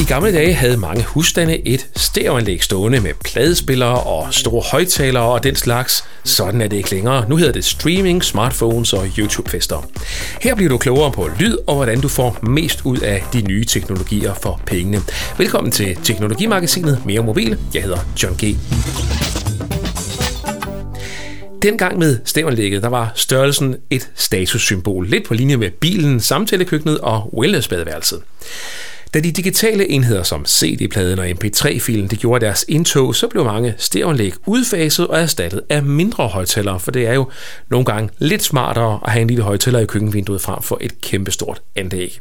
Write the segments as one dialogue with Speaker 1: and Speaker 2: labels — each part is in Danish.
Speaker 1: I gamle dage havde mange husstande et stereoanlæg stående med pladespillere og store højtalere og den slags. Sådan er det ikke længere. Nu hedder det streaming, smartphones og YouTube-fester. Her bliver du klogere på lyd og hvordan du får mest ud af de nye teknologier for pengene. Velkommen til Teknologimagasinet Mere Mobil. Jeg hedder John G. Dengang med stereoanlægget, der var størrelsen et statussymbol, lidt på linje med bilen, samtalekøkkenet og wellnessbadeværelset. Da de digitale enheder som CD-pladen og MP3-filen de gjorde deres indtog, så blev mange stereoanlæg udfaset og erstattet af mindre højtalere, for det er jo nogle gange lidt smartere at have en lille højtaler i køkkenvinduet frem for et kæmpestort anlæg.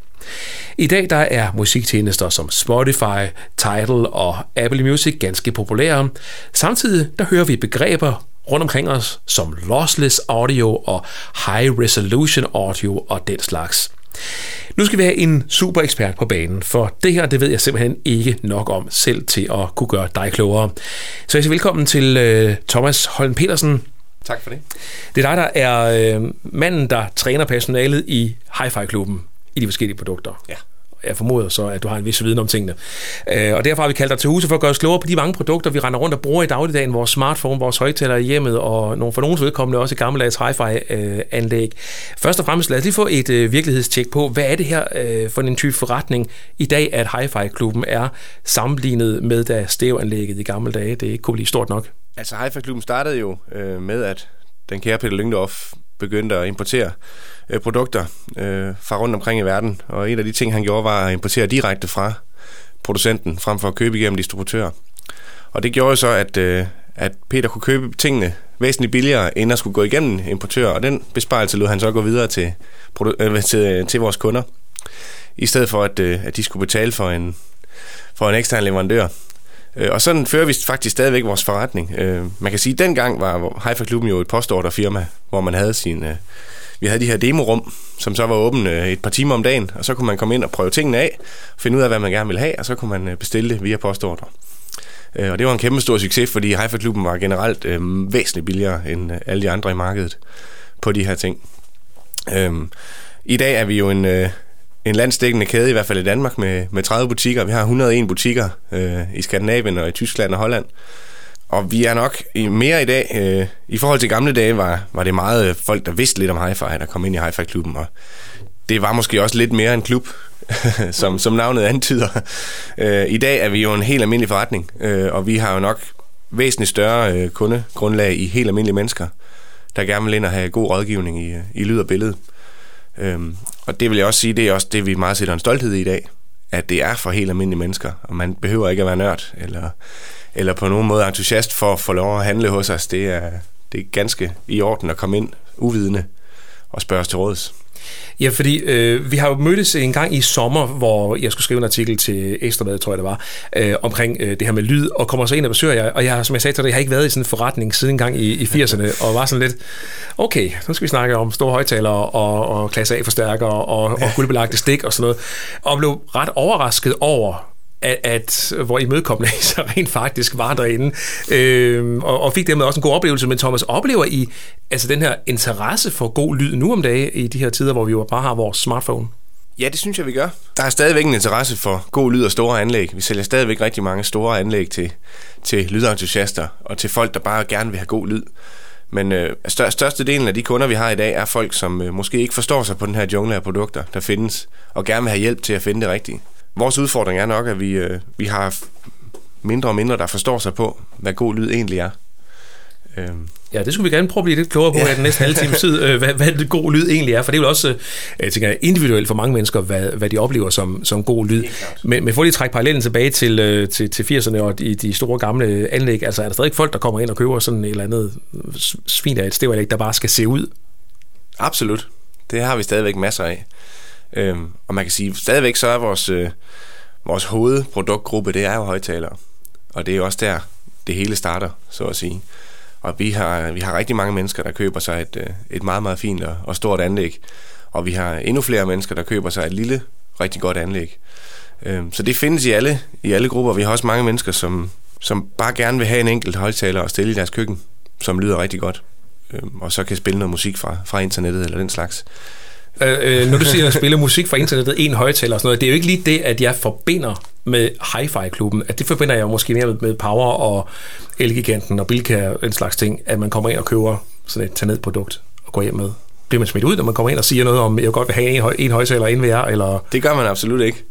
Speaker 1: I dag der er musiktjenester som Spotify, Tidal og Apple Music ganske populære. Samtidig der hører vi begreber rundt omkring os som lossless audio og high resolution audio og den slags. Nu skal vi have en super ekspert på banen, for det her, det ved jeg simpelthen ikke nok om selv til at kunne gøre dig klogere. Så jeg siger velkommen til uh, Thomas Holm Petersen.
Speaker 2: Tak for det.
Speaker 1: Det er dig, der er uh, manden, der træner personalet i Hi-Fi-klubben i de forskellige produkter.
Speaker 2: Ja
Speaker 1: jeg formoder så, at du har en vis viden om tingene. Øh, og derfor har vi kaldt dig til huset for at gøre os klogere på de mange produkter, vi render rundt og bruger i dagligdagen. Vores smartphone, vores højtaler i hjemmet, og nogle for nogens vedkommende også gammeldags hi-fi-anlæg. Øh, Først og fremmest lad os lige få et øh, virkelighedstjek på, hvad er det her øh, for en type forretning i dag, at hi-fi-klubben er sammenlignet med da stereoanlægget i gamle dage. Det kunne blive stort nok.
Speaker 2: Altså hi-fi-klubben startede jo øh, med, at den kære Peter Lyngdorf begyndte at importere øh, produkter øh, fra rundt omkring i verden. Og en af de ting, han gjorde, var at importere direkte fra producenten, frem for at købe igennem distributører. Og det gjorde så, at, øh, at Peter kunne købe tingene væsentligt billigere, end at skulle gå igennem importør, og den besparelse lod han så gå videre til, øh, til, øh, til vores kunder, i stedet for at, øh, at de skulle betale for en, for en ekstern leverandør. Øh, og sådan fører vi faktisk stadigvæk vores forretning. Øh, man kan sige, at dengang var Haifa Klubben jo et postorderfirma, hvor man havde sin... Øh, vi havde de her demorum, som så var åbne øh, et par timer om dagen, og så kunne man komme ind og prøve tingene af, finde ud af, hvad man gerne ville have, og så kunne man bestille det via postorder. Og det var en kæmpe stor succes, fordi Haifa Klubben var generelt væsentligt billigere end alle de andre i markedet på de her ting. Øh, I dag er vi jo en, øh, en landsdækkende kæde, i hvert fald i Danmark, med, med 30 butikker. Vi har 101 butikker øh, i Skandinavien og i Tyskland og Holland. Og vi er nok i mere i dag. Øh, I forhold til gamle dage var, var det meget øh, folk, der vidste lidt om hi-fi, der kom ind i hi-fi-klubben. Og det var måske også lidt mere en klub, som, som navnet antyder. Øh, I dag er vi jo en helt almindelig forretning, øh, og vi har jo nok væsentligt større øh, kundegrundlag i helt almindelige mennesker, der gerne vil ind og have god rådgivning i, øh, i lyd og billede. Øhm, og det vil jeg også sige, det er også det, vi meget sætter en stolthed i i dag, at det er for helt almindelige mennesker, og man behøver ikke at være nørd, eller, eller på nogen måde entusiast for at få lov at handle hos os. Det er, det er ganske i orden at komme ind uvidende og spørge os til råds.
Speaker 1: Ja, fordi øh, vi har jo mødtes en gang i sommer, hvor jeg skulle skrive en artikel til Ekstrabladet, tror jeg det var, øh, omkring øh, det her med lyd, og kommer så ind og besøger jeg, og jeg, som jeg sagde til dig, jeg har ikke været i sådan en forretning siden en gang i, i 80'erne, og var sådan lidt, okay, nu skal vi snakke om store højtalere og, og klasse A-forstærkere og, og guldbelagte stik og sådan noget, og blev ret overrasket over, at, at hvor imødekommende så rent faktisk var derinde, øh, og, og fik dermed også en god oplevelse. Men Thomas, oplever I altså den her interesse for god lyd nu om dagen i de her tider, hvor vi jo bare har vores smartphone?
Speaker 2: Ja, det synes jeg, vi gør. Der er stadigvæk en interesse for god lyd og store anlæg. Vi sælger stadigvæk rigtig mange store anlæg til, til lydentusiaster og til folk, der bare gerne vil have god lyd. Men øh, største delen af de kunder, vi har i dag, er folk, som øh, måske ikke forstår sig på den her jungle af produkter, der findes, og gerne vil have hjælp til at finde det rigtige. Vores udfordring er nok, at vi, øh, vi har mindre og mindre, der forstår sig på, hvad god lyd egentlig er.
Speaker 1: Øhm. Ja, det skulle vi gerne prøve at blive lidt klogere på ja. i den næste halve time tid, øh, hvad, hvad det god lyd egentlig er, for det er jo også øh, tænker jeg, individuelt for mange mennesker, hvad, hvad de oplever som, som god lyd. Men, men for lige at trække parallellen tilbage til, øh, til, til 80'erne og de, de store gamle anlæg, altså er der stadig folk, der kommer ind og køber sådan et eller andet svin af et stevanlæg, der bare skal se ud?
Speaker 2: Absolut. Det har vi stadigvæk masser af. Øhm, og man kan sige, stadigvæk så er vores, øh, vores hovedproduktgruppe, det er jo højtalere. Og det er jo også der, det hele starter, så at sige. Og vi har, vi har rigtig mange mennesker, der køber sig et, øh, et meget, meget fint og, og stort anlæg. Og vi har endnu flere mennesker, der køber sig et lille, rigtig godt anlæg. Øhm, så det findes i alle, i alle grupper. Vi har også mange mennesker, som, som bare gerne vil have en enkelt højtaler og stille i deres køkken, som lyder rigtig godt. Øhm, og så kan spille noget musik fra, fra internettet eller den slags.
Speaker 1: Øh, øh, når du siger at spille musik fra internettet, en højtaler og sådan noget, det er jo ikke lige det, at jeg forbinder med Hi-Fi-klubben. At det forbinder jeg måske mere med, med Power og Elgiganten og Bilka og en slags ting, at man kommer ind og køber sådan et tage produkt og går hjem med. Bliver man smidt ud, når man kommer ind og siger noget om, jeg godt vil have en, høj, en højtaler inden ved jer? Eller?
Speaker 2: Det gør man absolut ikke.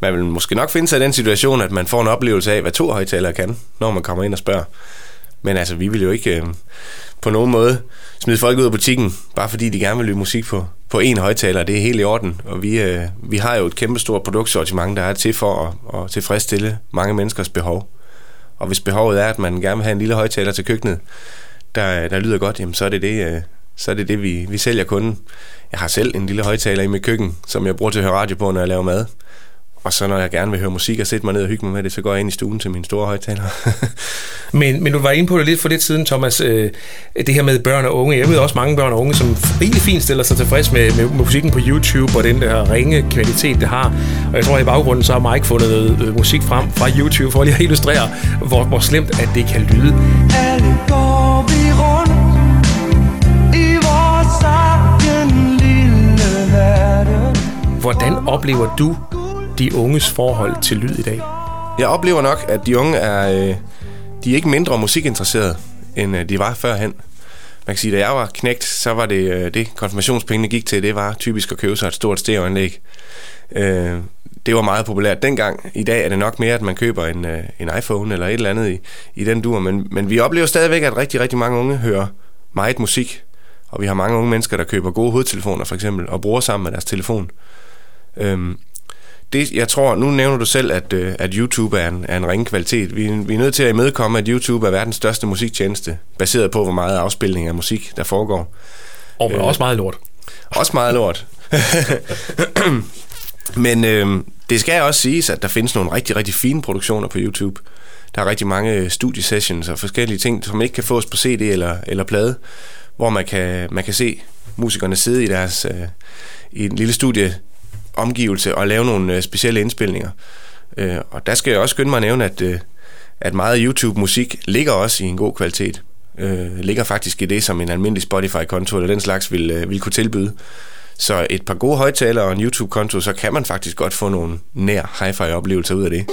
Speaker 2: Man vil måske nok finde sig i den situation, at man får en oplevelse af, hvad to højtalere kan, når man kommer ind og spørger. Men altså, vi vil jo ikke øh, på nogen måde smide folk ud af butikken, bare fordi de gerne vil lytte musik på, på én højtaler. Det er helt i orden. Og vi, øh, vi har jo et kæmpestort produktsortiment, der er til for at, at tilfredsstille mange menneskers behov. Og hvis behovet er, at man gerne vil have en lille højtaler til køkkenet, der, der lyder godt, jamen så er det det, øh, så er det, det vi, vi sælger kunden. Jeg har selv en lille højtaler i mit køkken, som jeg bruger til at høre radio på, når jeg laver mad. Og så når jeg gerne vil høre musik og sætte mig ned og hygge mig med det, så går jeg ind i stuen til min store højtaler.
Speaker 1: men, men du var inde på det lidt for lidt siden, Thomas, øh, det her med børn og unge. Jeg ved også mange børn og unge, som rigtig fint stiller sig tilfreds med, med, musikken på YouTube og den der ringe kvalitet, det har. Og jeg tror, at i baggrunden så har Mike fundet noget øh, musik frem fra YouTube for lige at illustrere, hvor, hvor slemt at det kan lyde. Alle går vi rundt i vores lille. Hvordan oplever du de unges forhold til lyd i dag?
Speaker 2: Jeg oplever nok, at de unge er, øh, de er ikke mindre musikinteresserede, end øh, de var førhen. Man kan sige, da jeg var knægt, så var det øh, det, konfirmationspengene gik til, det var typisk at købe sig et stort stereoanlæg. Øh, det var meget populært dengang. I dag er det nok mere, at man køber en, øh, en iPhone eller et eller andet i, i den dur. Men, men vi oplever stadigvæk, at rigtig, rigtig mange unge hører meget musik. Og vi har mange unge mennesker, der køber gode hovedtelefoner for eksempel, og bruger sammen med deres telefon. Øhm, det, jeg tror, nu nævner du selv, at, øh, at YouTube er en, er en ringe kvalitet. Vi, vi er nødt til at imødekomme, at YouTube er verdens største musiktjeneste, baseret på, hvor meget afspilning af musik, der foregår.
Speaker 1: Og øh, også meget lort.
Speaker 2: Også meget lort. Men øh, det skal også siges, at der findes nogle rigtig, rigtig fine produktioner på YouTube. Der er rigtig mange studiesessions og forskellige ting, som ikke kan fås på CD eller, eller plade, hvor man kan, man kan se musikerne sidde i deres øh, i en lille studie omgivelse og lave nogle øh, specielle indspilninger. Øh, og der skal jeg også skynde mig at nævne, at, øh, at meget YouTube-musik ligger også i en god kvalitet. Øh, ligger faktisk i det, som en almindelig Spotify-konto eller den slags vil, øh, vil kunne tilbyde. Så et par gode højtalere og en YouTube-konto, så kan man faktisk godt få nogle nær hi-fi-oplevelser ud af det.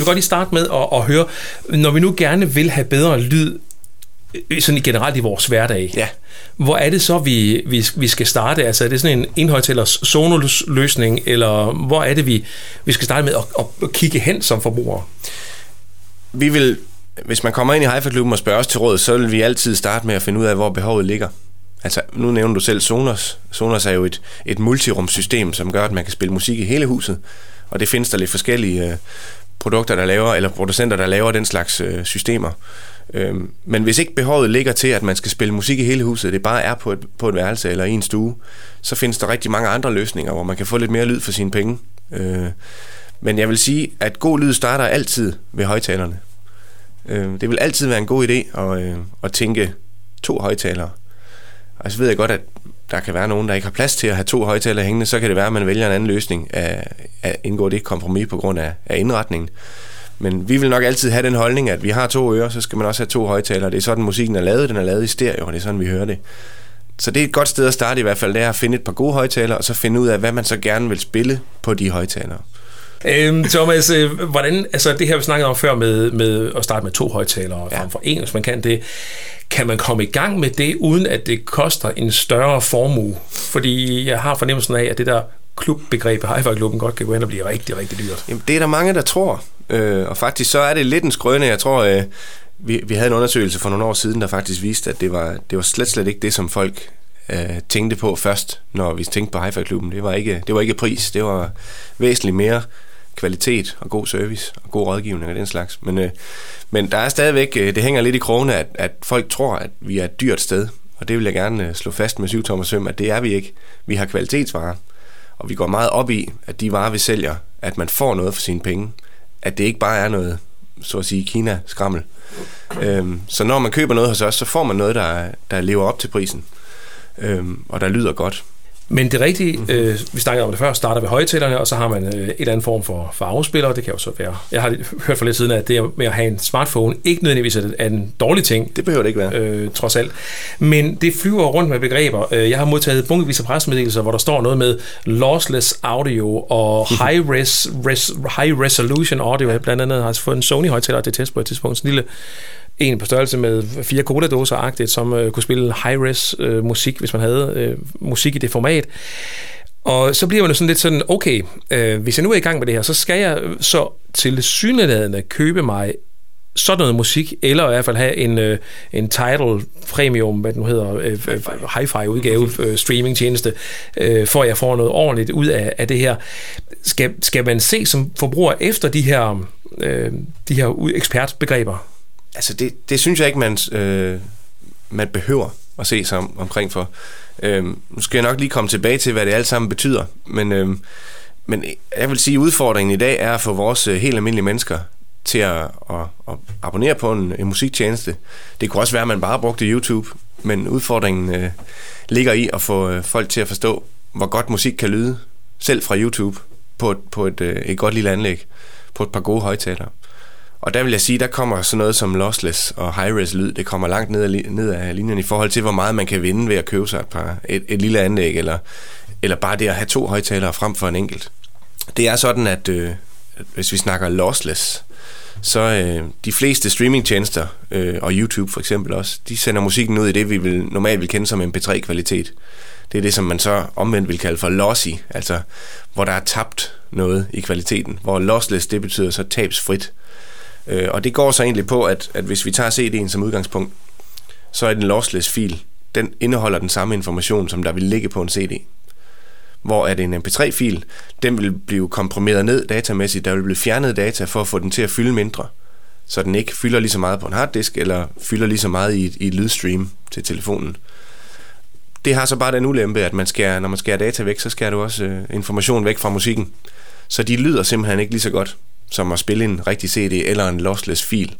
Speaker 1: Vil godt lige starte med at, at høre, når vi nu gerne vil have bedre lyd, øh, sådan generelt i vores hverdag,
Speaker 2: ja.
Speaker 1: hvor er det så, vi, vi, vi skal starte? Altså er det sådan en indhøjtalers Sonos-løsning, eller hvor er det, vi, vi skal starte med at, at kigge hen som forbrugere?
Speaker 2: Vi vil, hvis man kommer ind i Hi-Fi-klubben og spørger os til råd, så vil vi altid starte med at finde ud af, hvor behovet ligger. Altså, nu nævner du selv Sonos. Sonos er jo et, et multirumsystem, som gør, at man kan spille musik i hele huset. Og det findes der lidt forskellige øh, produkter, der laver, eller producenter, der laver den slags øh, systemer. Øhm, men hvis ikke behovet ligger til, at man skal spille musik i hele huset, det bare er på et, på et værelse eller i en stue, så findes der rigtig mange andre løsninger, hvor man kan få lidt mere lyd for sine penge. Øh, men jeg vil sige, at god lyd starter altid ved højtalerne. Øh, det vil altid være en god idé at, øh, at tænke to højtalere. Og så ved jeg godt, at der kan være nogen, der ikke har plads til at have to højtalere hængende, så kan det være, at man vælger en anden løsning af, at indgå det kompromis på grund af, af indretningen. Men vi vil nok altid have den holdning, at vi har to ører, så skal man også have to højtalere. Det er sådan, musikken er lavet. Den er lavet i stereo, og det er sådan, vi hører det. Så det er et godt sted at starte i hvert fald, det er at finde et par gode højtalere, og så finde ud af, hvad man så gerne vil spille på de højtalere.
Speaker 1: Øhm, Thomas, øh, hvordan, altså det her vi snakkede om før med, med at starte med to højtalere ja. frem for en, hvis man kan det. Kan man komme i gang med det, uden at det koster en større formue? Fordi jeg har fornemmelsen af, at det der klubbegreb hi klubben godt kan gå hen og blive rigtig, rigtig dyrt.
Speaker 2: Jamen, det er der mange, der tror. Øh, og faktisk så er det lidt en skrøne. Jeg tror, øh, vi, vi havde en undersøgelse for nogle år siden, der faktisk viste, at det var, det var slet, slet ikke det, som folk øh, tænkte på først, når vi tænkte på hi klubben Det var ikke, det var ikke pris, det var væsentligt mere kvalitet og god service og god rådgivning og den slags. Men, øh, men der er stadigvæk, øh, det hænger lidt i krogene, at, at folk tror, at vi er et dyrt sted. Og det vil jeg gerne øh, slå fast med syv tommer søm, at det er vi ikke. Vi har kvalitetsvarer, og vi går meget op i, at de varer, vi sælger, at man får noget for sine penge. At det ikke bare er noget, så at sige, Kina-skrammel. Øhm, så når man køber noget hos os, så får man noget, der, der lever op til prisen, øhm, og der lyder godt.
Speaker 1: Men det rigtige, mm-hmm. øh, vi snakkede om det før, starter ved højtalerne, og så har man øh, et eller andet form for, for afspiller, det kan jo så være. Jeg har hørt for lidt siden, at det med at have en smartphone ikke nødvendigvis er en dårlig ting.
Speaker 2: Det behøver det ikke være.
Speaker 1: Øh, trods alt. Men det flyver rundt med begreber. Øh, jeg har modtaget bunkevis af pressemeddelelser, hvor der står noget med lossless audio og high, res, res, high resolution audio. Jeg blandt andet har fået en Sony højtaler til test på et tidspunkt. Sådan en lille en på størrelse med fire cola-dåser som øh, kunne spille high-res øh, musik, hvis man havde øh, musik i det format. Og så bliver man jo sådan lidt sådan, okay, øh, hvis jeg nu er i gang med det her, så skal jeg så til synligheden købe mig sådan noget musik, eller i hvert fald have en, øh, en title premium, hvad den nu hedder, øh, øh hi-fi udgave, øh, streamingtjeneste, øh, for at jeg får noget ordentligt ud af, af det her. Skal, skal man se som forbruger efter de her, øh, de her ekspertbegreber?
Speaker 2: Altså, det, det synes jeg ikke, man, øh, man behøver at se sig om, omkring for. Øh, nu skal jeg nok lige komme tilbage til, hvad det alt sammen betyder, men, øh, men jeg vil sige, at udfordringen i dag er at få vores øh, helt almindelige mennesker til at, at, at abonnere på en, en musiktjeneste. Det kunne også være, at man bare brugte YouTube, men udfordringen øh, ligger i at få øh, folk til at forstå, hvor godt musik kan lyde, selv fra YouTube, på et, på et, øh, et godt lille anlæg, på et par gode højtalere. Og der vil jeg sige, der kommer sådan noget som lossless og high-res lyd, det kommer langt ned ad, ned ad linjen i forhold til, hvor meget man kan vinde ved at købe sig et, par, et, et lille anlæg, eller, eller bare det at have to højtalere frem for en enkelt. Det er sådan, at øh, hvis vi snakker lossless, så øh, de fleste streamingtjenester, øh, og YouTube for eksempel også, de sender musikken ud i det, vi vil, normalt vil kende som MP3-kvalitet. Det er det, som man så omvendt vil kalde for lossy, altså hvor der er tabt noget i kvaliteten. Hvor lossless, det betyder så tabsfrit. Øh, og det går så egentlig på, at, at hvis vi tager CD'en som udgangspunkt, så er den lossless fil, den indeholder den samme information, som der vil ligge på en CD. Hvor at en MP3-fil, den vil blive komprimeret ned datamæssigt, der vil blive fjernet data for at få den til at fylde mindre, så den ikke fylder lige så meget på en harddisk, eller fylder lige så meget i et, i et lydstream til telefonen. Det har så bare den ulempe, at man skærer, når man skærer data væk, så skærer du også øh, information væk fra musikken. Så de lyder simpelthen ikke lige så godt som at spille en rigtig CD eller en lossless fil.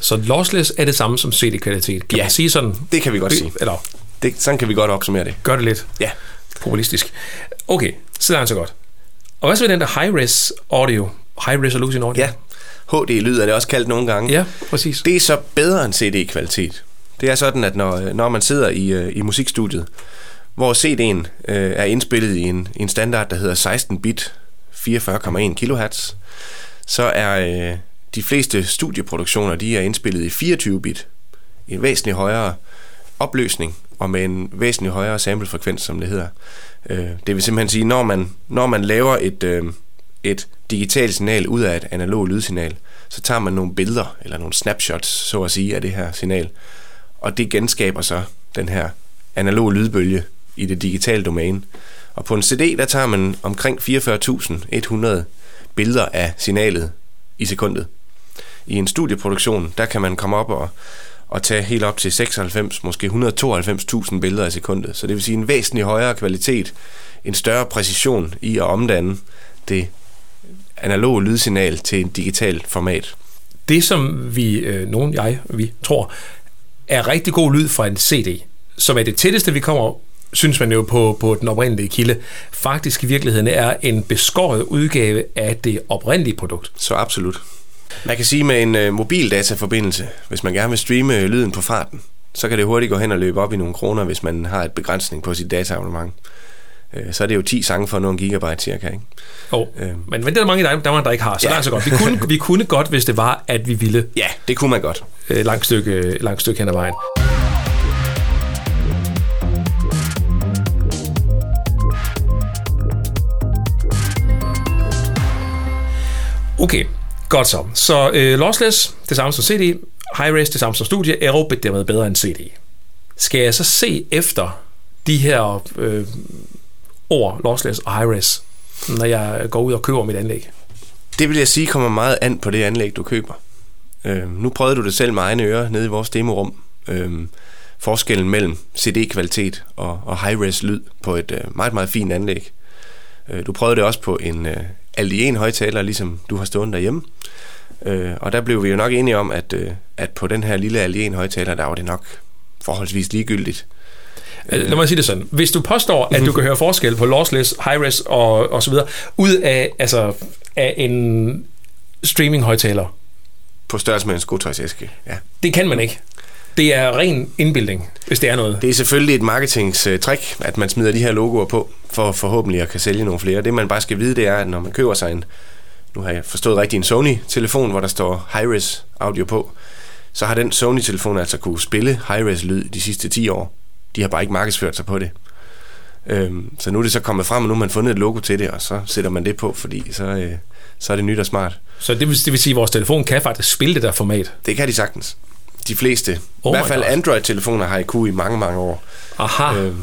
Speaker 1: Så lossless er det samme som CD-kvalitet? Kan
Speaker 2: ja,
Speaker 1: man sige sådan?
Speaker 2: det kan vi godt sige.
Speaker 1: Eller?
Speaker 2: Det, sådan kan vi godt opsummere det.
Speaker 1: Gør det lidt
Speaker 2: ja.
Speaker 1: populistisk. Okay, så er det så godt. Og hvad så med den der high-res audio? High resolution audio?
Speaker 2: Ja, HD-lyd er det også kaldt nogle gange.
Speaker 1: Ja, præcis.
Speaker 2: Det er så bedre end CD-kvalitet. Det er sådan, at når, når man sidder i, øh, i musikstudiet, hvor CD'en øh, er indspillet i en, en standard, der hedder 16-bit 44,1 kHz, så er øh, de fleste studieproduktioner, de er indspillet i 24-bit, en væsentlig højere opløsning og med en væsentlig højere samplefrekvens, som det hedder. Øh, det vil simpelthen sige, når man, når man laver et, øh, et digitalt signal ud af et analogt lydsignal, så tager man nogle billeder eller nogle snapshots, så at sige, af det her signal, og det genskaber så den her analog lydbølge i det digitale domæne. Og på en CD, der tager man omkring 44.100 billeder af signalet i sekundet. I en studieproduktion, der kan man komme op og, og tage helt op til 96, måske 192.000 billeder i sekundet. Så det vil sige en væsentlig højere kvalitet, en større præcision i at omdanne det analoge lydsignal til en digital format.
Speaker 1: Det, som vi, øh, nogen jeg, vi tror, er rigtig god lyd fra en CD, som er det tætteste, vi kommer synes man jo på, på den oprindelige kilde, faktisk i virkeligheden er en beskåret udgave af det oprindelige produkt.
Speaker 2: Så absolut. Man kan sige med en uh, mobildataforbindelse, hvis man gerne vil streame lyden på farten, så kan det hurtigt gå hen og løbe op i nogle kroner, hvis man har et begrænsning på sit dataabonnement. Uh, så er det jo 10 sange for nogle gigabyte cirka, ikke?
Speaker 1: Oh, uh, men, men det er der mange der, der, der ikke har, så ja. det er altså godt. Vi kunne, vi kunne godt, hvis det var, at vi ville.
Speaker 2: Ja, det kunne man godt.
Speaker 1: Uh, langt stykke, langt stykke hen ad vejen. Okay, godt så. Så øh, lossless, det samme som CD, high-res, det samme som studie, aerobic dermed bedre end CD. Skal jeg så se efter de her øh, ord, lossless og high-res, når jeg går ud og køber mit anlæg?
Speaker 2: Det vil jeg sige kommer meget an på det anlæg, du køber. Øh, nu prøvede du det selv med egne ører nede i vores demorum. Øh, forskellen mellem CD-kvalitet og, og high-res lyd på et øh, meget, meget fint anlæg. Øh, du prøvede det også på en, øh, alt i en højtaler, ligesom du har stående derhjemme. Øh, og der blev vi jo nok enige om, at, øh, at på den her lille alien højtaler, der var det nok forholdsvis ligegyldigt.
Speaker 1: Øh, lad mig sige det sådan. Hvis du påstår, at du kan høre forskel på lossless, high-res og, og så videre, ud af, altså, af en streaming-højtaler,
Speaker 2: På størrelse med en skotøjsæske, ja.
Speaker 1: det kan man ikke. Det er ren indbildning, hvis det er noget.
Speaker 2: Det er selvfølgelig et marketingstrik, at man smider de her logoer på, for forhåbentlig at kan sælge nogle flere. Det man bare skal vide, det er, at når man køber sig en, nu har jeg forstået rigtigt, en Sony-telefon, hvor der står high-res audio på, så har den Sony-telefon altså kunne spille high-res lyd de sidste 10 år. De har bare ikke markedsført sig på det. Øhm, så nu er det så kommet frem, og nu har man fundet et logo til det, og så sætter man det på, fordi så, øh, så er det nyt og smart.
Speaker 1: Så det vil, det vil sige, at vores telefon kan faktisk spille det der format.
Speaker 2: Det kan de sagtens. De fleste.
Speaker 1: Oh
Speaker 2: I hvert fald. Android-telefoner har IQ i mange, mange år.
Speaker 1: Aha.
Speaker 2: Øhm,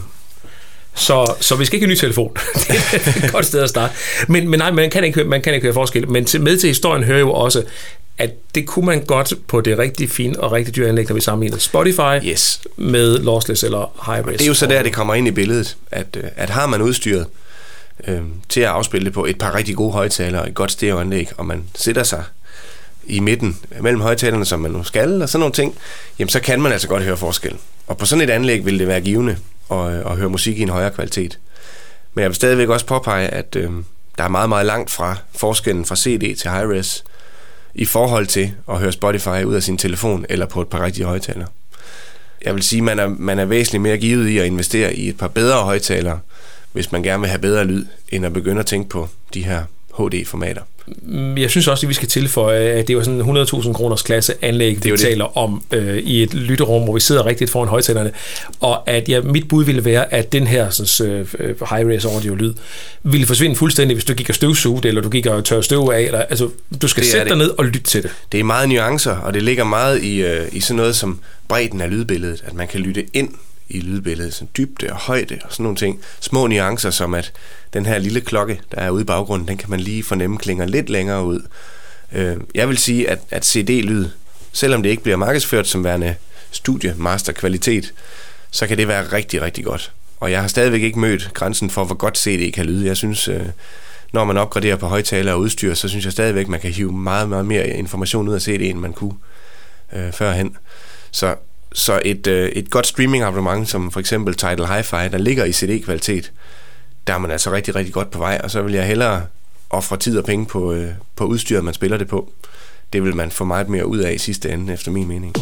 Speaker 1: Så, så vi skal ikke have en ny telefon. det er et godt sted at starte. Men, men nej, man kan ikke, man kan ikke høre forskel. Men til, med til historien hører jo også, at det kunne man godt på det rigtig fine og rigtig dyre anlæg, når vi sammenligner Spotify
Speaker 2: yes.
Speaker 1: med lossless eller high-res.
Speaker 2: Det er jo så der, det kommer ind i billedet, at, øh, at har man udstyret øh, til at afspille det på et par rigtig gode højtalere og et godt stereoanlæg, og man sætter sig i midten mellem højtalerne, som man nu skal, og sådan nogle ting, jamen så kan man altså godt høre forskel. Og på sådan et anlæg vil det være givende at, øh, at høre musik i en højere kvalitet. Men jeg vil stadigvæk også påpege, at øh, der er meget, meget langt fra forskellen fra CD til high-res i forhold til at høre Spotify ud af sin telefon eller på et par rigtige højtalere. Jeg vil sige, at man er, man er væsentligt mere givet i at investere i et par bedre højtalere, hvis man gerne vil have bedre lyd, end at begynde at tænke på de her HD-formater.
Speaker 1: Jeg synes også, at vi skal tilføje, at det er jo sådan en 100.000 kroners klasse anlæg,
Speaker 2: er
Speaker 1: vi
Speaker 2: det.
Speaker 1: taler om øh, i et lytterum, hvor vi sidder rigtigt foran højtalerne. Og at ja, mit bud ville være, at den her sådan, øh, high-res audio lyd ville forsvinde fuldstændig, hvis du gik og støvsugede, eller du gik og tørre støv af. Eller, altså, du skal
Speaker 2: Det
Speaker 1: sætte dig
Speaker 2: det.
Speaker 1: ned og lytte til det.
Speaker 2: Det er meget nuancer, og det ligger meget i, øh, i sådan noget som bredden af lydbilledet, at man kan lytte ind i lydbilledet, sådan dybde og højde og sådan nogle ting. Små nuancer, som at den her lille klokke, der er ude i baggrunden, den kan man lige fornemme klinger lidt længere ud. Øh, jeg vil sige, at, at CD-lyd, selvom det ikke bliver markedsført som værende studiemaster kvalitet, så kan det være rigtig, rigtig godt. Og jeg har stadigvæk ikke mødt grænsen for, hvor godt CD kan lyde. Jeg synes, øh, når man opgraderer på højtaler og udstyr, så synes jeg stadigvæk, man kan hive meget, meget mere information ud af CD'en, end man kunne øh, førhen. Så, så et, øh, et godt streaming abonnement, som for eksempel Tidal Hi-Fi, der ligger i CD-kvalitet, der er man altså rigtig, rigtig godt på vej, og så vil jeg hellere ofre tid og penge på, øh, på udstyret, man spiller det på. Det vil man få meget mere ud af i sidste ende, efter min mening.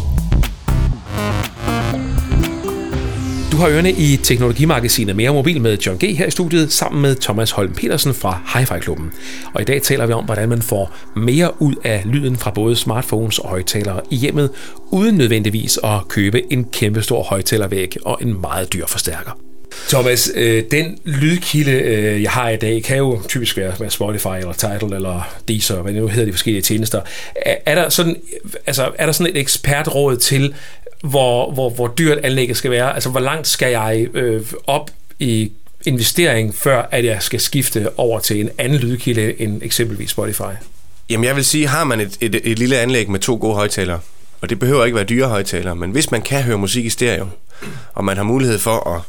Speaker 1: Du har ørerne i Teknologimagasinet Mere Mobil med John G. her i studiet, sammen med Thomas Holm Petersen fra Hi-Fi-klubben. Og i dag taler vi om, hvordan man får mere ud af lyden fra både smartphones og højtalere i hjemmet, uden nødvendigvis at købe en kæmpestor højtalervæg og en meget dyr forstærker. Thomas, øh, den lydkilde, øh, jeg har i dag, kan jo typisk være, være Spotify eller Tidal eller Deezer, hvad det nu hedder de forskellige tjenester. Er, er, der sådan, altså, er der sådan et ekspertråd til, hvor, hvor, hvor dyrt anlægget skal være? Altså, hvor langt skal jeg øh, op i investering, før at jeg skal skifte over til en anden lydkilde end eksempelvis Spotify?
Speaker 2: Jamen jeg vil sige, har man et, et, et lille anlæg med to gode højtalere, og det behøver ikke være dyre højtalere, men hvis man kan høre musik i stereo, og man har mulighed for at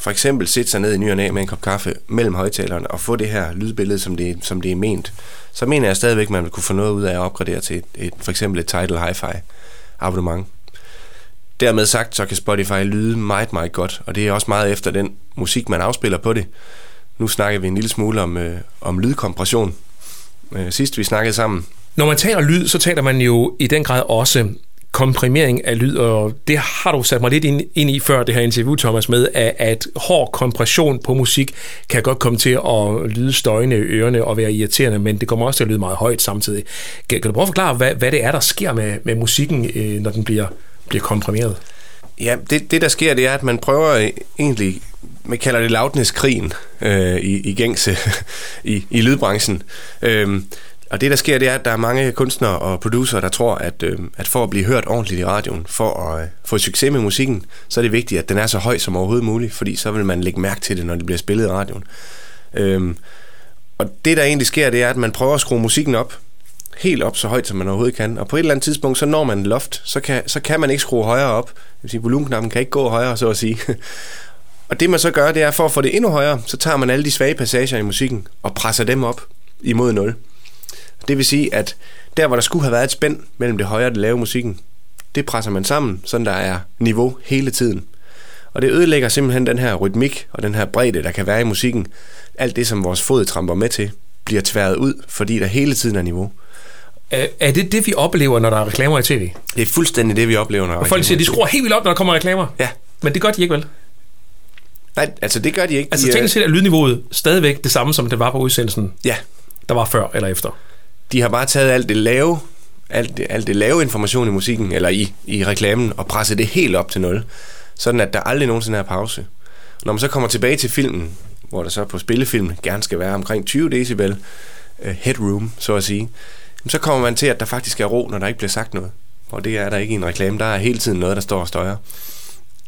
Speaker 2: for eksempel sætte sig ned i ny og næ med en kop kaffe mellem højtalerne og få det her lydbillede, som det, som det er ment, så mener jeg stadigvæk, at man vil kunne få noget ud af at opgradere til et, et, for eksempel et Tidal Hi-Fi abonnement. Dermed sagt, så kan Spotify lyde meget, meget godt, og det er også meget efter den musik, man afspiller på det. Nu snakker vi en lille smule om, øh, om lydkompression. Øh, sidst vi snakkede sammen,
Speaker 1: Når man taler lyd, så taler man jo i den grad også komprimering af lyd, og det har du sat mig lidt ind, ind i før det her interview, Thomas, med, at, at hård kompression på musik kan godt komme til at lyde støjende i ørerne og være irriterende, men det kommer også til at lyde meget højt samtidig. Kan, kan du prøve at forklare, hvad, hvad det er, der sker med, med musikken, øh, når den bliver, bliver komprimeret?
Speaker 2: Ja, det, det der sker, det er, at man prøver øh, egentlig, man kalder det loudness-krigen øh, i, i gængse i, i lydbranchen. Øh, og det der sker, det er, at der er mange kunstnere og producer, der tror, at, øh, at for at blive hørt ordentligt i radioen, for at øh, få succes med musikken, så er det vigtigt, at den er så høj som overhovedet muligt, fordi så vil man lægge mærke til det, når det bliver spillet i radioen. Øh, og det der egentlig sker, det er, at man prøver at skrue musikken op, helt op så højt, som man overhovedet kan. Og på et eller andet tidspunkt, så når man loft, så kan, så kan man ikke skrue højere op. Det vil sige, volumenknappen kan ikke gå højere, så at sige. og det man så gør, det er, for at få det endnu højere, så tager man alle de svage passager i musikken og presser dem op imod 0. Det vil sige, at der, hvor der skulle have været et spænd mellem det høje og det lave musikken, det presser man sammen, så der er niveau hele tiden. Og det ødelægger simpelthen den her rytmik og den her bredde, der kan være i musikken. Alt det, som vores fod tramper med til, bliver tværet ud, fordi der hele tiden er niveau.
Speaker 1: Er, det det, vi oplever, når der er reklamer i tv?
Speaker 2: Det er fuldstændig det, vi oplever, når der er
Speaker 1: Og folk siger, de skruer helt vildt op, når der kommer reklamer.
Speaker 2: Ja.
Speaker 1: Men det gør de ikke vel?
Speaker 2: Nej, altså det gør de ikke.
Speaker 1: Altså teknisk set er lydniveauet stadigvæk det samme, som det var på udsendelsen,
Speaker 2: Ja,
Speaker 1: der var før eller efter
Speaker 2: de har bare taget alt det lave, alt det, alt det lave information i musikken, eller i, i reklamen, og presset det helt op til nul. Sådan at der aldrig nogensinde er pause. Når man så kommer tilbage til filmen, hvor der så på spillefilm gerne skal være omkring 20 decibel uh, headroom, så at sige, så kommer man til, at der faktisk er ro, når der ikke bliver sagt noget. Og det er der ikke i en reklame. Der er hele tiden noget, der står og støjer.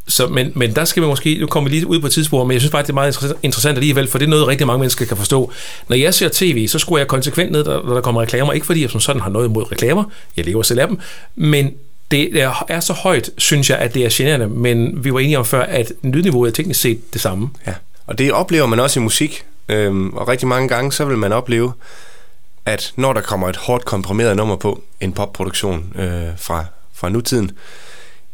Speaker 1: Så, men, men der skal vi måske, nu kommer vi lige ud på et tidspunkt, men jeg synes faktisk, det er meget interessant alligevel, for det er noget, rigtig mange mennesker kan forstå. Når jeg ser tv, så skruer jeg konsekvent ned, når der kommer reklamer. Ikke fordi jeg som sådan har noget imod reklamer, jeg lever selv af dem, men det er er så højt, synes jeg, at det er generende, men vi var enige om før, at lydniveauet er teknisk set det samme.
Speaker 2: Ja. Og det oplever man også i musik. Øhm, og rigtig mange gange, så vil man opleve, at når der kommer et hårdt komprimeret nummer på, en popproduktion øh, fra, fra nutiden,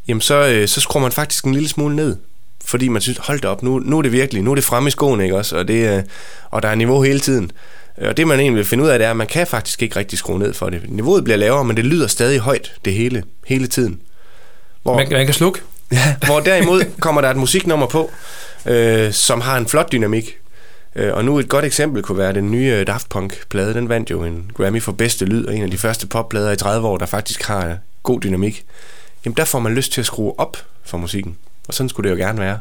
Speaker 2: jamen så, øh, så skruer man faktisk en lille smule ned. Fordi man synes, hold da op, nu, nu er det virkelig, nu er det fremme i skoen, ikke også? Og, det, øh, og der er niveau hele tiden. Og det man egentlig vil finde ud af, det er, at man kan faktisk ikke rigtig skrue ned for det. Niveauet bliver lavere, men det lyder stadig højt, det hele, hele tiden. Hvor,
Speaker 1: Man, man kan slukke.
Speaker 2: Ja, hvor derimod kommer der et musiknummer på, øh, som har en flot dynamik. Øh, og nu et godt eksempel kunne være den nye øh, Daft Punk-plade. Den vandt jo en Grammy for bedste lyd, og en af de første popplader i 30 år, der faktisk har god dynamik. Jamen der får man lyst til at skrue op for musikken. Og sådan skulle det jo gerne være.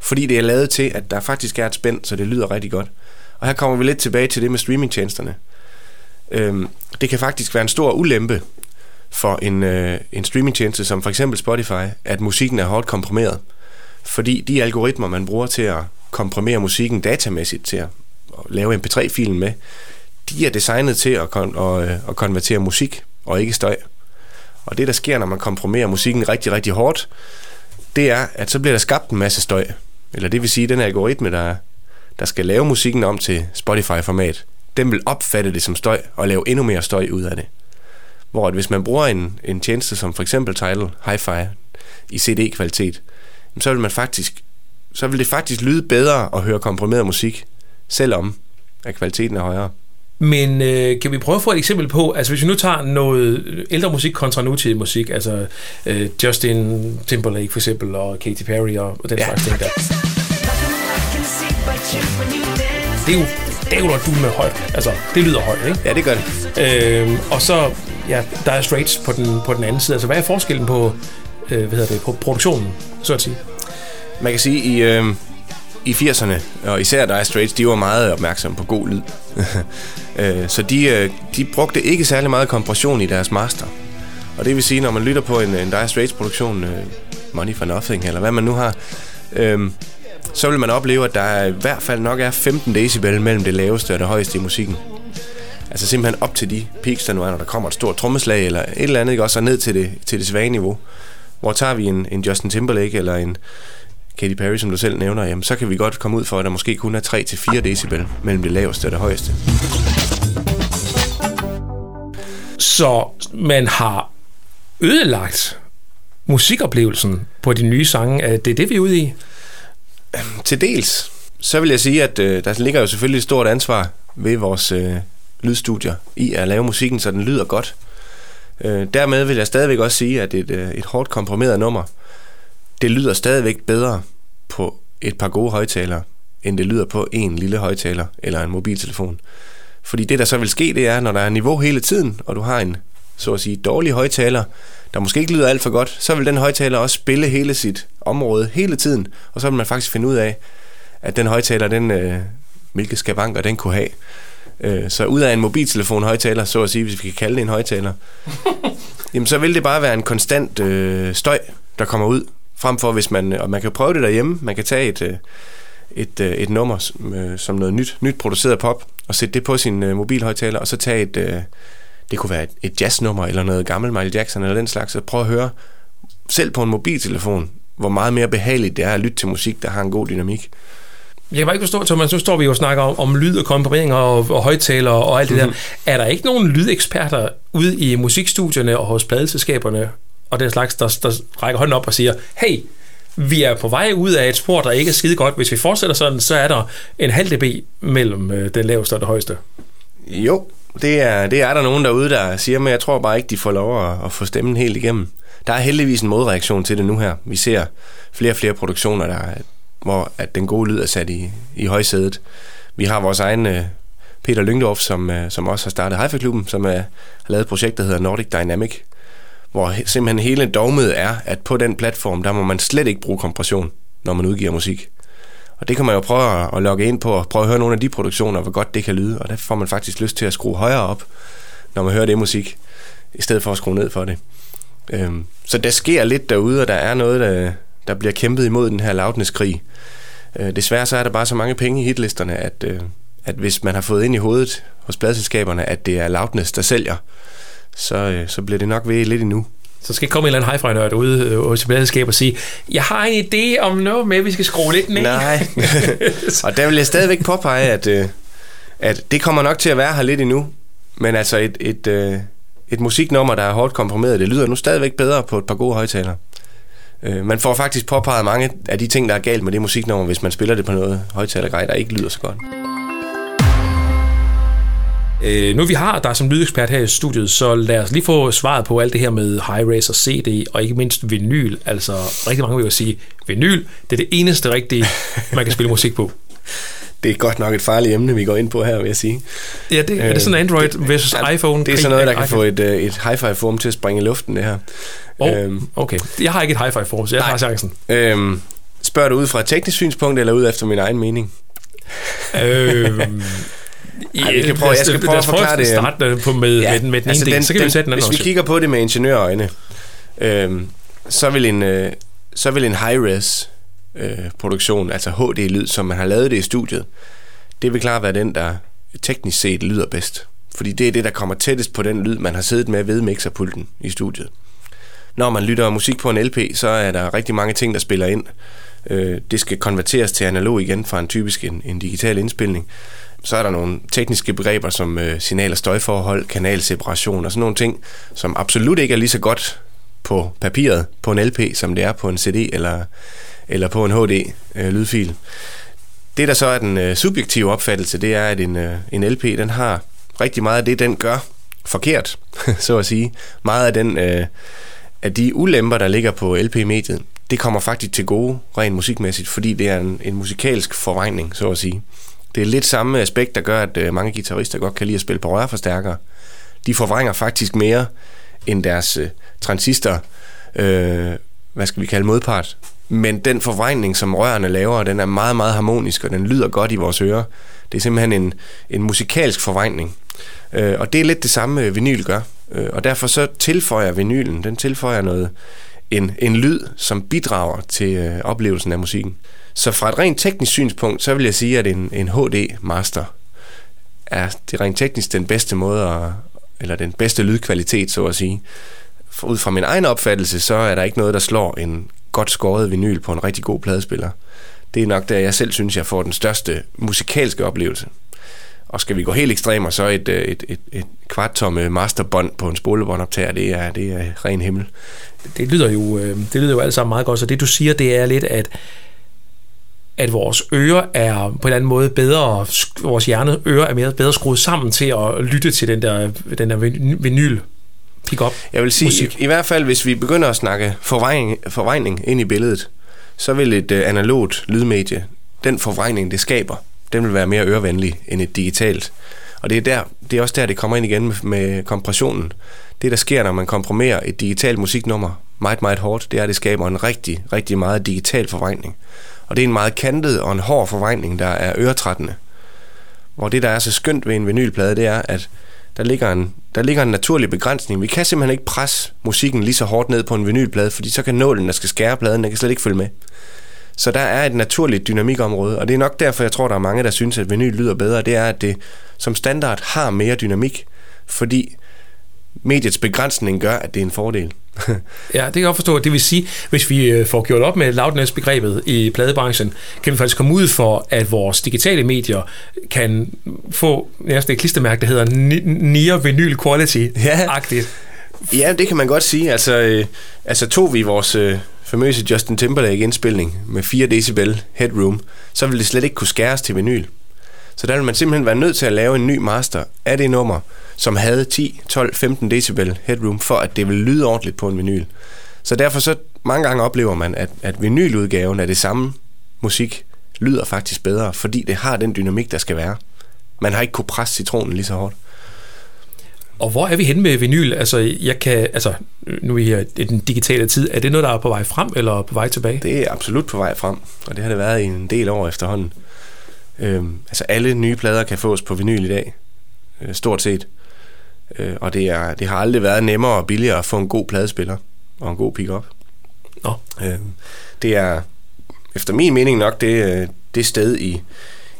Speaker 2: Fordi det er lavet til, at der faktisk er et spænd, så det lyder rigtig godt. Og her kommer vi lidt tilbage til det med streamingtjenesterne. Øhm, det kan faktisk være en stor ulempe for en, øh, en streamingtjeneste som for eksempel Spotify, at musikken er hårdt komprimeret. Fordi de algoritmer, man bruger til at komprimere musikken datamæssigt til at lave mp3-filen med, de er designet til at, kon- og, øh, at konvertere musik og ikke støj. Og det, der sker, når man komprimerer musikken rigtig, rigtig hårdt, det er, at så bliver der skabt en masse støj. Eller det vil sige, at den algoritme, der, der skal lave musikken om til Spotify-format, den vil opfatte det som støj og lave endnu mere støj ud af det. Hvor at hvis man bruger en, en tjeneste som for eksempel Tidal Hi-Fi i CD-kvalitet, så vil man faktisk så vil det faktisk lyde bedre at høre komprimeret musik, selvom at kvaliteten er højere.
Speaker 1: Men øh, kan vi prøve at få et eksempel på, altså hvis vi nu tager noget ældre musik kontra nutidig musik, altså øh, Justin Timberlake for eksempel, og Katy Perry og, og den
Speaker 2: Ja.
Speaker 1: slags ting der. Det er jo dævler du med højt. Altså, det lyder højt, ikke?
Speaker 2: Ja, det gør det.
Speaker 1: Øhm, og så, ja, der er straights på den, på den anden side. Altså, hvad er forskellen på, øh, hvad hedder det, på produktionen, så at sige?
Speaker 2: Man kan sige, i, øh, i 80'erne, og især Dire Straits, de var meget opmærksomme på god lyd. Øh, så de, øh, de brugte ikke særlig meget kompression i deres master. Og det vil sige, når man lytter på en, en Dire Straits-produktion, øh, Money for Nothing, eller hvad man nu har, øhm, så vil man opleve, at der i hvert fald nok er 15 decibel mellem det laveste og det højeste i musikken. Altså simpelthen op til de peaks, der nu er, når der kommer et stort trommeslag eller et eller andet, ikke? også og ned til det, til det svage niveau. Hvor tager vi en, en Justin Timberlake eller en Katy Perry, som du selv nævner, jamen, så kan vi godt komme ud for, at der måske kun er 3-4 decibel mellem det laveste og det højeste.
Speaker 1: Så man har ødelagt musikoplevelsen på de nye sange. Er Det er det, vi er ude i.
Speaker 2: Til dels, så vil jeg sige, at øh, der ligger jo selvfølgelig et stort ansvar ved vores øh, lydstudier i at lave musikken, så den lyder godt. Øh, dermed vil jeg stadigvæk også sige, at et, øh, et hårdt komprimeret nummer, det lyder stadigvæk bedre på et par gode højtalere, end det lyder på en lille højtaler eller en mobiltelefon. Fordi det, der så vil ske, det er, når der er niveau hele tiden, og du har en, så at sige, dårlig højtaler, der måske ikke lyder alt for godt, så vil den højtaler også spille hele sit område hele tiden, og så vil man faktisk finde ud af, at den højtaler, den, øh, hvilke skavanker den kunne have. Øh, så ud af en mobiltelefon højtaler, så at sige, hvis vi kan kalde det en højtaler, jamen så vil det bare være en konstant øh, støj, der kommer ud, frem for hvis man, og man kan prøve det derhjemme, man kan tage et, øh, et, øh, et nummer som, øh, som noget nyt, nyt produceret pop, og sætte det på sin øh, mobilhøjtaler, og så tage et, øh, det kunne være et, et jazznummer, eller noget gammel Michael Jackson, eller den slags, og prøve at høre, selv på en mobiltelefon, hvor meget mere behageligt det er at lytte til musik, der har en god dynamik.
Speaker 1: Jeg kan bare ikke forstå, Thomas, nu står vi jo og snakker om, om lyd og komprimeringer og, og højtalere og alt det
Speaker 2: Mhm.
Speaker 1: der. Er der ikke nogen lydeksperter ude i musikstudierne og hos pladeselskaberne og den slags, der, der rækker hånden op og siger, hey, vi er på vej ud af et spor, der ikke er skide godt. Hvis vi fortsætter sådan, så er der en halv dB mellem øh, den laveste og det højeste.
Speaker 2: Jo, det er, det er der nogen derude, der siger, men jeg tror bare ikke, de får lov at, at få stemmen helt igennem. Der er heldigvis en modreaktion til det nu her. Vi ser flere og flere produktioner, der, hvor at den gode lyd er sat i, i højsædet. Vi har vores egen øh, Peter Lyngdorf, som, øh, som også har startet Haifa-klubben, som er, har lavet et projekt, der hedder Nordic Dynamic, hvor simpelthen hele dogmet er, at på den platform, der må man slet ikke bruge kompression, når man udgiver musik. Og det kan man jo prøve at, logge ind på og prøve at høre nogle af de produktioner, hvor godt det kan lyde, og der får man faktisk lyst til at skrue højere op, når man hører det musik, i stedet for at skrue ned for det. Øhm, så der sker lidt derude, og der er noget, der, der bliver kæmpet imod den her loudness-krig. Øh, desværre så er der bare så mange penge i hitlisterne, at, øh, at hvis man har fået ind i hovedet hos pladselskaberne, at det er loudness, der sælger, øh, så bliver det nok ved lidt endnu.
Speaker 1: Så skal komme en eller anden hi-fi-nørd ude øh, hos pladselskab og sige, jeg har en idé om noget med, vi skal skrue lidt ned.
Speaker 2: Nej, og der vil jeg stadigvæk påpege, at, øh, at det kommer nok til at være her lidt endnu, men altså et, et, et, et musiknummer, der er hårdt komprimeret, det lyder nu stadigvæk bedre på et par gode højtalere. Øh, man får faktisk påpeget mange af de ting, der er galt med det musiknummer, hvis man spiller det på noget højtalergrej, der ikke lyder så godt.
Speaker 1: Øh, nu vi har dig som lydekspert her i studiet, så lad os lige få svaret på alt det her med high-res og CD, og ikke mindst vinyl. Altså, rigtig mange vil jo sige, vinyl, det er det eneste rigtige, man kan spille musik på.
Speaker 2: Det er godt nok et farligt emne, vi går ind på her, vil jeg sige.
Speaker 1: Ja, det, er det sådan Android det, versus iPhone?
Speaker 2: Det er sådan noget, der kan få et, øh, et hi-fi-form til at springe i luften, det her.
Speaker 1: Oh, øhm, okay. Jeg har ikke et hi-fi form, så jeg nej. har chancen.
Speaker 2: Øhm, spørger du ud fra et teknisk synspunkt, eller ud efter min egen mening?
Speaker 1: øhm,
Speaker 2: ej, vi kan prøve, jeg skal prøve at forklare det.
Speaker 1: Starte på med, ja, med, med den altså ene den, del, så kan den, vi sætte den anden
Speaker 2: Hvis vi kigger på det med ingeniørøjne, øhm, så vil en, øh, så vil en high-res øh, produktion, altså HD-lyd, som man har lavet det i studiet, det vil klart være den, der teknisk set lyder bedst. Fordi det er det, der kommer tættest på den lyd, man har siddet med ved mixerpulten i studiet når man lytter musik på en LP, så er der rigtig mange ting, der spiller ind. Øh, det skal konverteres til analog igen fra en typisk en, en digital indspilning. Så er der nogle tekniske begreber som øh, signal- og støjforhold, kanalseparation og sådan nogle ting, som absolut ikke er lige så godt på papiret på en LP, som det er på en CD eller, eller på en HD-lydfil. Øh, det, der så er den øh, subjektive opfattelse, det er, at en, øh, en LP, den har rigtig meget af det, den gør forkert, så at sige. Meget af den... Øh, at de ulemper, der ligger på LP-mediet, det kommer faktisk til gode rent musikmæssigt, fordi det er en, en musikalsk forvejning, så at sige. Det er lidt samme aspekt, der gør, at øh, mange guitarister godt kan lide at spille på rørforstærkere. De forvrænger faktisk mere end deres øh, transistor, øh, hvad skal vi kalde modpart. Men den forvrængning, som rørene laver, den er meget, meget harmonisk, og den lyder godt i vores ører. Det er simpelthen en, en musikalsk forvrængning. Øh, og det er lidt det samme, øh, vinyl gør. Øh, og derfor så tilføjer vinylen, den tilføjer noget, en, en lyd, som bidrager til øh, oplevelsen af musikken. Så fra et rent teknisk synspunkt, så vil jeg sige, at en, en HD Master er det rent teknisk den bedste måde, at, eller den bedste lydkvalitet, så at sige. For ud fra min egen opfattelse, så er der ikke noget, der slår en godt skåret vinyl på en rigtig god pladespiller. Det er nok der, jeg selv synes, jeg får den største musikalske oplevelse. Og skal vi gå helt ekstremer, så et, øh, et, et, et kvarttomme masterbånd på en spolebåndoptager, det er, det er ren himmel.
Speaker 1: Det lyder, jo, øh, det lyder jo alt sammen meget godt, så det du siger, det er lidt, at at vores ører er på en eller anden måde bedre, vores hjerne ører er mere bedre skruet sammen til at lytte til den der, den der vinyl pick-up
Speaker 2: Jeg vil sige, i, i hvert fald hvis vi begynder at snakke forvejning, forvejning ind i billedet, så vil et uh, analogt lydmedie, den forvejning det skaber, den vil være mere ørevenlig end et digitalt. Og det er, der, det er også der, det kommer ind igen med, med kompressionen. Det, der sker, når man komprimerer et digitalt musiknummer meget, meget hårdt, det er, at det skaber en rigtig, rigtig meget digital forvejning. Og det er en meget kantet og en hård forvejning, der er øretrættende. Hvor det, der er så skønt ved en vinylplade, det er, at der ligger, en, der ligger en naturlig begrænsning. Vi kan simpelthen ikke presse musikken lige så hårdt ned på en vinylplade, fordi så kan nålen, der skal skære pladen, den kan slet ikke følge med. Så der er et naturligt dynamikområde, og det er nok derfor, jeg tror, der er mange, der synes, at vinyl lyder bedre. Det er, at det som standard har mere dynamik, fordi mediets begrænsning gør, at det er en fordel
Speaker 1: ja, det kan jeg godt forstå. Det vil sige, hvis vi øh, får gjort op med loudness-begrebet i pladebranchen, kan vi faktisk komme ud for, at vores digitale medier kan få næsten et klistermærke, der hedder near vinyl quality-agtigt.
Speaker 2: Ja. ja, det kan man godt sige. Altså, øh, altså tog vi vores... Øh, famøse Justin Timberlake indspilning med 4 decibel headroom, så ville det slet ikke kunne skæres til vinyl. Så der vil man simpelthen være nødt til at lave en ny master af det nummer, som havde 10, 12, 15 decibel headroom, for at det vil lyde ordentligt på en vinyl. Så derfor så mange gange oplever man, at, at vinyludgaven af det samme musik lyder faktisk bedre, fordi det har den dynamik, der skal være. Man har ikke kunne presse citronen lige så hårdt.
Speaker 1: Og hvor er vi henne med vinyl? Altså, jeg kan, altså, nu er her i den digitale tid, er det noget, der er på vej frem, eller på vej tilbage?
Speaker 2: Det er absolut på vej frem, og det har det været i en del år efterhånden. Øhm, altså, alle nye plader kan fås på vinyl i dag, øh, stort set. Øh, og det, er, det har aldrig været nemmere og billigere at få en god pladespiller og en god pick-up.
Speaker 1: Nå.
Speaker 2: Øh, det er, efter min mening nok, det, øh, det sted i,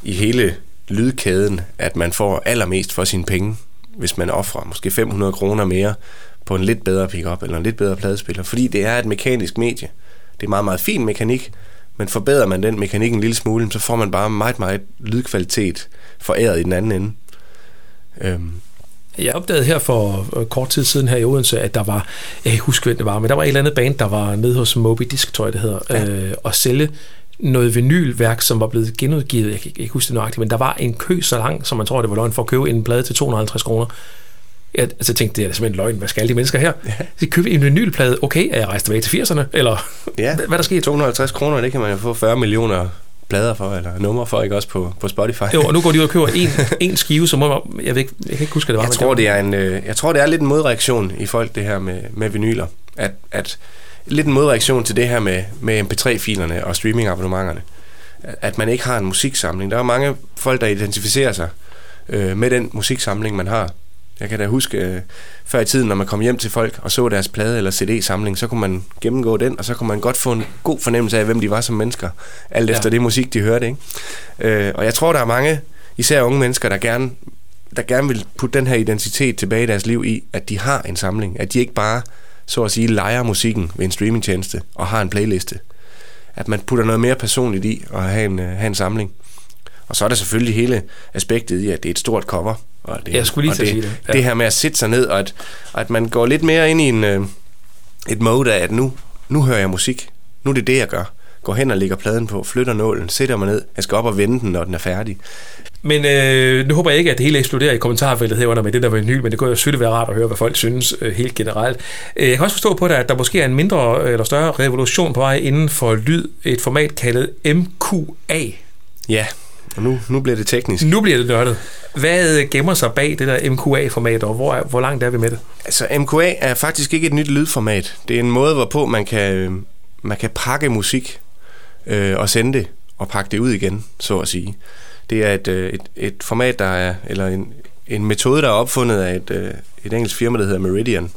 Speaker 2: i hele lydkæden, at man får allermest for sine penge hvis man offrer måske 500 kroner mere på en lidt bedre pickup eller en lidt bedre pladespiller, fordi det er et mekanisk medie. Det er meget, meget fin mekanik, men forbedrer man den mekanik en lille smule, så får man bare meget, meget lydkvalitet foræret i den anden ende.
Speaker 1: Øhm. Jeg opdagede her for kort tid siden her i Odense, at der var, jeg kan huske, hvem det var, men der var et eller andet band, der var nede hos Moby Disc, tror jeg det hedder, ja. øh, og sælge noget vinylværk, som var blevet genudgivet. Jeg kan ikke huske det nøjagtigt, men der var en kø så lang, som man tror, det var løgn for at købe en plade til 250 kroner. Jeg altså, tænkte, det er simpelthen løgn. Hvad skal alle de mennesker her? Ja. Så købe en vinylplade. Okay, er jeg rejst tilbage til 80'erne? Eller
Speaker 2: ja. hvad, der skete? 250 kroner, det kan man jo få 40 millioner plader for, eller numre for, ikke også på, på Spotify.
Speaker 1: Jo, og nu går de ud og køber en, en skive, som må, jeg, ved, jeg kan ikke huske, hvad det
Speaker 2: var. Jeg tror, det er en, øh, jeg tror, det er lidt en modreaktion i folk, det her med, med vinyler. At, at lidt en modreaktion til det her med, med MP3-filerne og streamingabonnementerne. At man ikke har en musiksamling. Der er mange folk, der identificerer sig øh, med den musiksamling, man har. Jeg kan da huske, øh, før i tiden, når man kom hjem til folk og så deres plade eller CD-samling, så kunne man gennemgå den, og så kunne man godt få en god fornemmelse af, hvem de var som mennesker, alt efter ja. det musik, de hørte. Ikke? Øh, og jeg tror, der er mange, især unge mennesker, der gerne, der gerne vil putte den her identitet tilbage i deres liv i, at de har en samling. At de ikke bare så at sige, leger musikken ved en streamingtjeneste og har en playliste. At man putter noget mere personligt i og have en, uh, have en samling. Og så er der selvfølgelig hele aspektet i, at det er et stort cover. Og det,
Speaker 1: jeg skulle lige
Speaker 2: det,
Speaker 1: sige det.
Speaker 2: Ja. Det her med at sætte sig ned, og at, og at man går lidt mere ind i en, uh, et mode af, at nu, nu hører jeg musik. Nu er det det, jeg gør går hen og lægger pladen på, flytter nålen, sætter mig ned, jeg skal op og vende den, når den er færdig.
Speaker 1: Men øh, nu håber jeg ikke, at det hele eksploderer i kommentarfeltet herunder med det der vinyl, men det kunne jo selvfølgelig være rart at høre, hvad folk synes øh, helt generelt. Øh, jeg kan også forstå på det, at der måske er en mindre øh, eller større revolution på vej inden for lyd, et format kaldet MQA.
Speaker 2: Ja, og nu, nu bliver det teknisk.
Speaker 1: Nu bliver det nørdet. Hvad gemmer sig bag det der MQA-format, og hvor, hvor langt er vi med det?
Speaker 2: Altså, MQA er faktisk ikke et nyt lydformat. Det er en måde, hvorpå man kan, man kan pakke musik øh, og sende det og pakke det ud igen, så at sige. Det er et, øh, et, et format, der er, eller en, en metode, der er opfundet af et, øh, et engelsk firma, der hedder Meridian.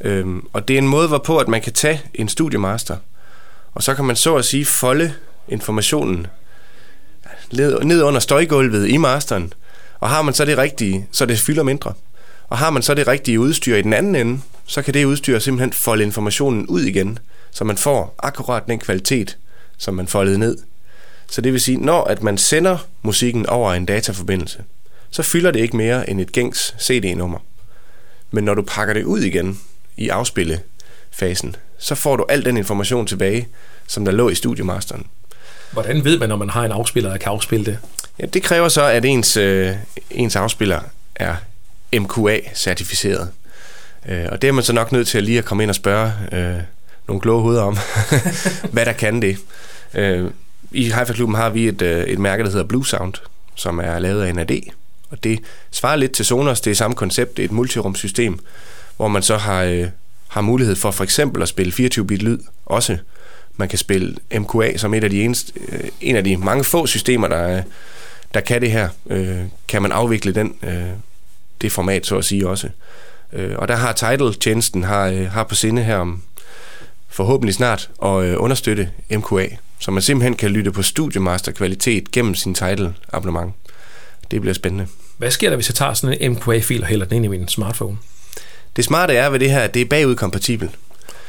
Speaker 2: Øhm, og det er en måde, hvorpå at man kan tage en studiemaster, og så kan man så at sige folde informationen ned under støjgulvet i masteren, og har man så det rigtige, så det fylder mindre. Og har man så det rigtige udstyr i den anden ende, så kan det udstyr simpelthen folde informationen ud igen, så man får akkurat den kvalitet, som man foldede ned. Så det vil sige, når at man sender musikken over en dataforbindelse, så fylder det ikke mere end et gængs CD-nummer. Men når du pakker det ud igen i afspillefasen, så får du al den information tilbage, som der lå i studiemasteren.
Speaker 1: Hvordan ved man, når man har en afspiller, der kan afspille det?
Speaker 2: Ja, det kræver så, at ens, øh, ens afspiller er MQA-certificeret. Øh, og det er man så nok nødt til at lige at komme ind og spørge øh, nogle kloge hoveder om, hvad der kan det. Øh, I Haifa Klubben har vi et, øh, et mærke, der hedder Blue Sound, som er lavet af NAD, og det svarer lidt til Sonos. Det er samme koncept, det er et multirumsystem, hvor man så har, øh, har mulighed for for eksempel at spille 24-bit lyd også. Man kan spille MQA som et af de eneste, øh, en af de mange få systemer, der, der kan det her. Øh, kan man afvikle den, øh, det format, så at sige også. Øh, og der har Tidal-tjenesten har, øh, har på sinde her om forhåbentlig snart at øh, understøtte MQA, så man simpelthen kan lytte på Studiemaster kvalitet gennem sin title abonnement. Det bliver spændende.
Speaker 1: Hvad sker der, hvis jeg tager sådan en MQA-fil og hælder den ind i min smartphone?
Speaker 2: Det smarte er ved det her, at det er bagudkompatibelt.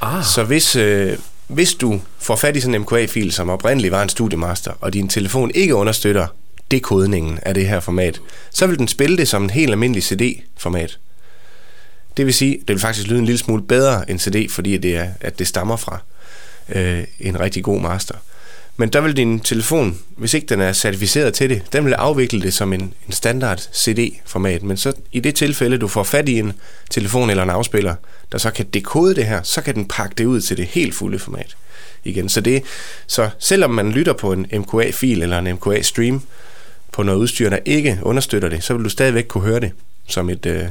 Speaker 1: Ah.
Speaker 2: Så hvis, øh, hvis du får fat i sådan en MQA-fil, som oprindeligt var en Studiemaster, og din telefon ikke understøtter dekodningen af det her format, så vil den spille det som en helt almindelig CD-format. Det vil sige, det vil faktisk lyde en lille smule bedre end CD, fordi det er, at det stammer fra, øh, en rigtig god master. Men der vil din telefon, hvis ikke den er certificeret til det, den vil afvikle det som en, en standard CD-format. Men så i det tilfælde, du får fat i en telefon eller en afspiller, der så kan dekode det her, så kan den pakke det ud til det helt fulde format igen. Så, det, så selvom man lytter på en MQA-fil eller en MQA-stream på noget udstyr, der ikke understøtter det, så vil du stadigvæk kunne høre det som et øh,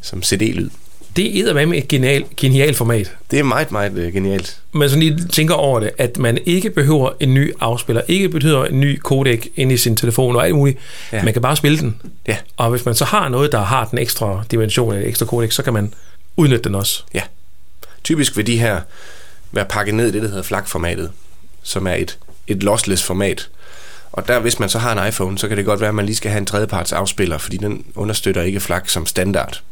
Speaker 2: som CD-lyd.
Speaker 1: Det er med et genial, genialt format.
Speaker 2: Det er meget, meget uh, genialt.
Speaker 1: Men så lige tænker over det, at man ikke behøver en ny afspiller, ikke behøver en ny codec ind i sin telefon og alt muligt. Ja. Man kan bare spille den.
Speaker 2: Ja.
Speaker 1: Og hvis man så har noget, der har den ekstra dimension eller ekstra codec, så kan man udnytte den også.
Speaker 2: Ja. Typisk vil de her være pakket ned i det, der hedder FLAC-formatet, som er et, et lossless format. Og der, hvis man så har en iPhone, så kan det godt være, at man lige skal have en tredjeparts afspiller, fordi den understøtter ikke FLAC som standard.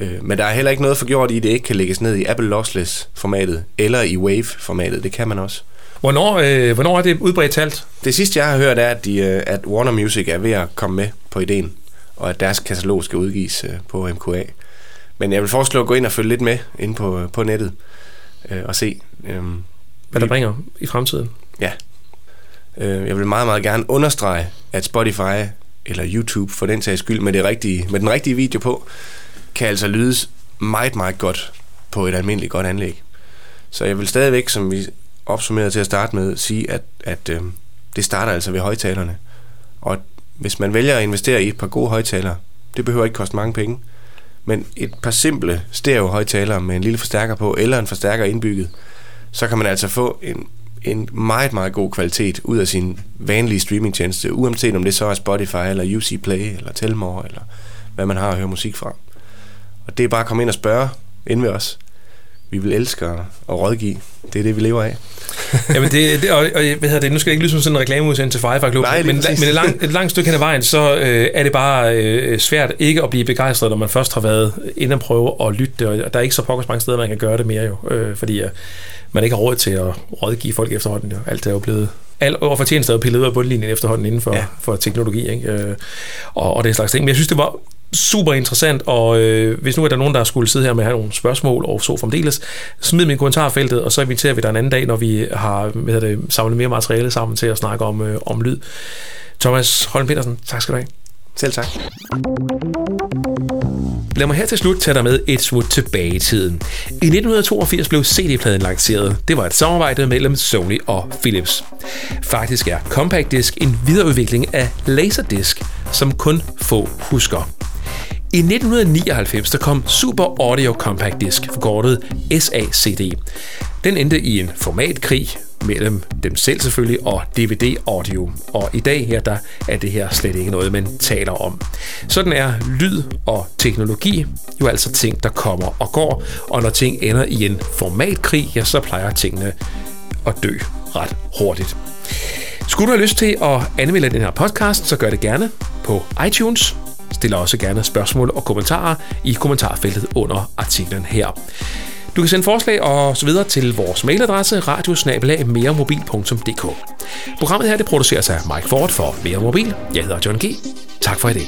Speaker 2: Øh, men der er heller ikke noget forgjort i, at det ikke kan lægges ned i Apple Lossless-formatet, eller i Wave-formatet. Det kan man også.
Speaker 1: Hvornår, øh, hvornår er det udbredt talt?
Speaker 2: Det sidste, jeg har hørt, er, at, de, øh, at Warner Music er ved at komme med på ideen, og at deres katalog skal udgives øh, på MKA. Men jeg vil foreslå at gå ind og følge lidt med ind på, på nettet øh, og se. Øh,
Speaker 1: Hvad der bringer i fremtiden.
Speaker 2: Ja. Øh, jeg vil meget, meget gerne understrege, at Spotify eller YouTube for den sags skyld med, det rigtige, med den rigtige video på, kan altså lydes meget, meget godt på et almindeligt godt anlæg. Så jeg vil stadigvæk, som vi opsummerede til at starte med, sige, at, at øh, det starter altså ved højtalerne. Og hvis man vælger at investere i et par gode højtalere, det behøver ikke koste mange penge, men et par simple stereo-højtalere med en lille forstærker på, eller en forstærker indbygget, så kan man altså få en, en meget, meget god kvalitet ud af sin vanlige streamingtjeneste, uanset om det så er Spotify, eller UC Play, eller Telmore, eller hvad man har at høre musik fra. Og det er bare at komme ind og spørge ind ved os. Vi vil elske at, rådgive. Det er det, vi lever af.
Speaker 1: Jamen det, det og, og, hvad hedder det, nu skal det ikke lyde som sådan en reklameudsendelse til Firefly Club, Nej, men, men et, langt, et langt stykke hen ad vejen, så øh, er det bare øh, svært ikke at blive begejstret, når man først har været inde og prøve at lytte og der er ikke så pokkers mange steder, man kan gøre det mere jo, øh, fordi øh, man ikke har råd til at rådgive folk efterhånden. Jo. Alt er jo blevet al overfortjeneste er pillet ud af bundlinjen efterhånden inden for, ja. for teknologi, ikke? Øh, og, og det slags ting. Men jeg synes, det var super interessant, og øh, hvis nu er der nogen, der skulle sidde her med at have nogle spørgsmål og så fremdeles, smid dem i kommentarfeltet, og så inviterer vi dig en anden dag, når vi har hvad det, samlet mere materiale sammen til at snakke om, øh, om lyd. Thomas Holm Petersen, tak skal du have.
Speaker 2: Selv tak.
Speaker 1: Lad mig her til slut tage dig med et smut tilbage i tiden. I 1982 blev CD-pladen lanceret. Det var et samarbejde mellem Sony og Philips. Faktisk er Compact Disc en videreudvikling af Laserdisc, som kun få husker. I 1999 der kom Super Audio Compact Disc, forkortet SACD. Den endte i en formatkrig mellem dem selv selvfølgelig og DVD-audio. Og i dag her, der er det her slet ikke noget, man taler om. Sådan er lyd og teknologi jo altså ting, der kommer og går, og når ting ender i en formatkrig, ja, så plejer tingene at dø ret hurtigt. Skulle du have lyst til at anmelde den her podcast, så gør det gerne på iTunes. Stiller også gerne spørgsmål og kommentarer i kommentarfeltet under artiklen her. Du kan sende forslag og så videre til vores mailadresse radiosnabelag.meremobil.dk Programmet her det produceres af Mike Ford for Mere Mobil. Jeg hedder John G. Tak for i dag.